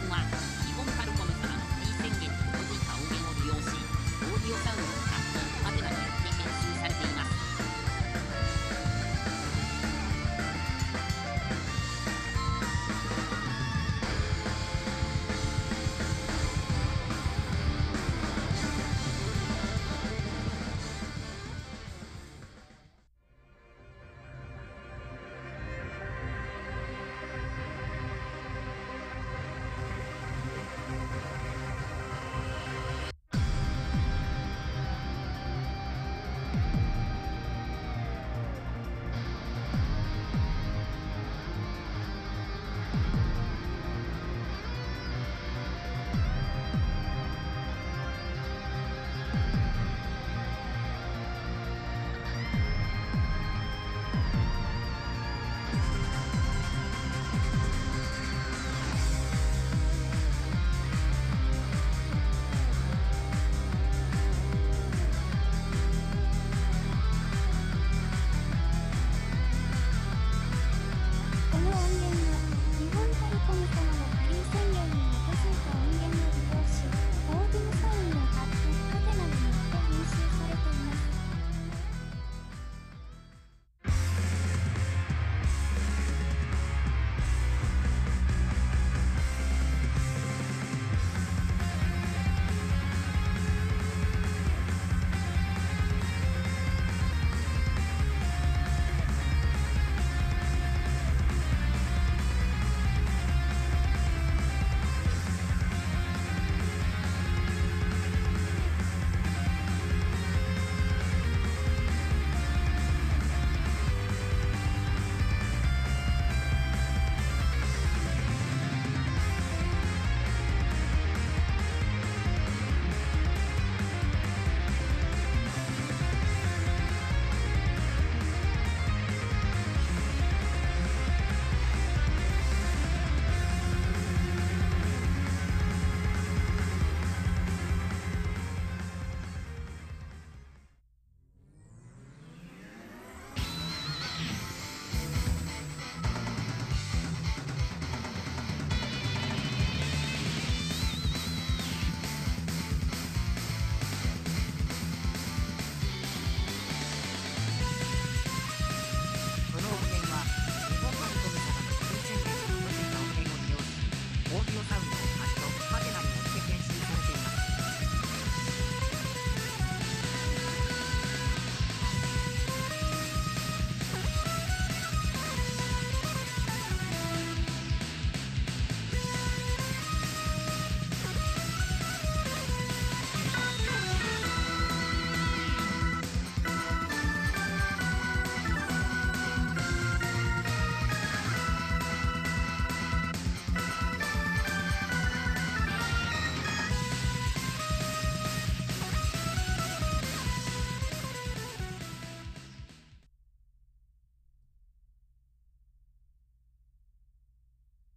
looking.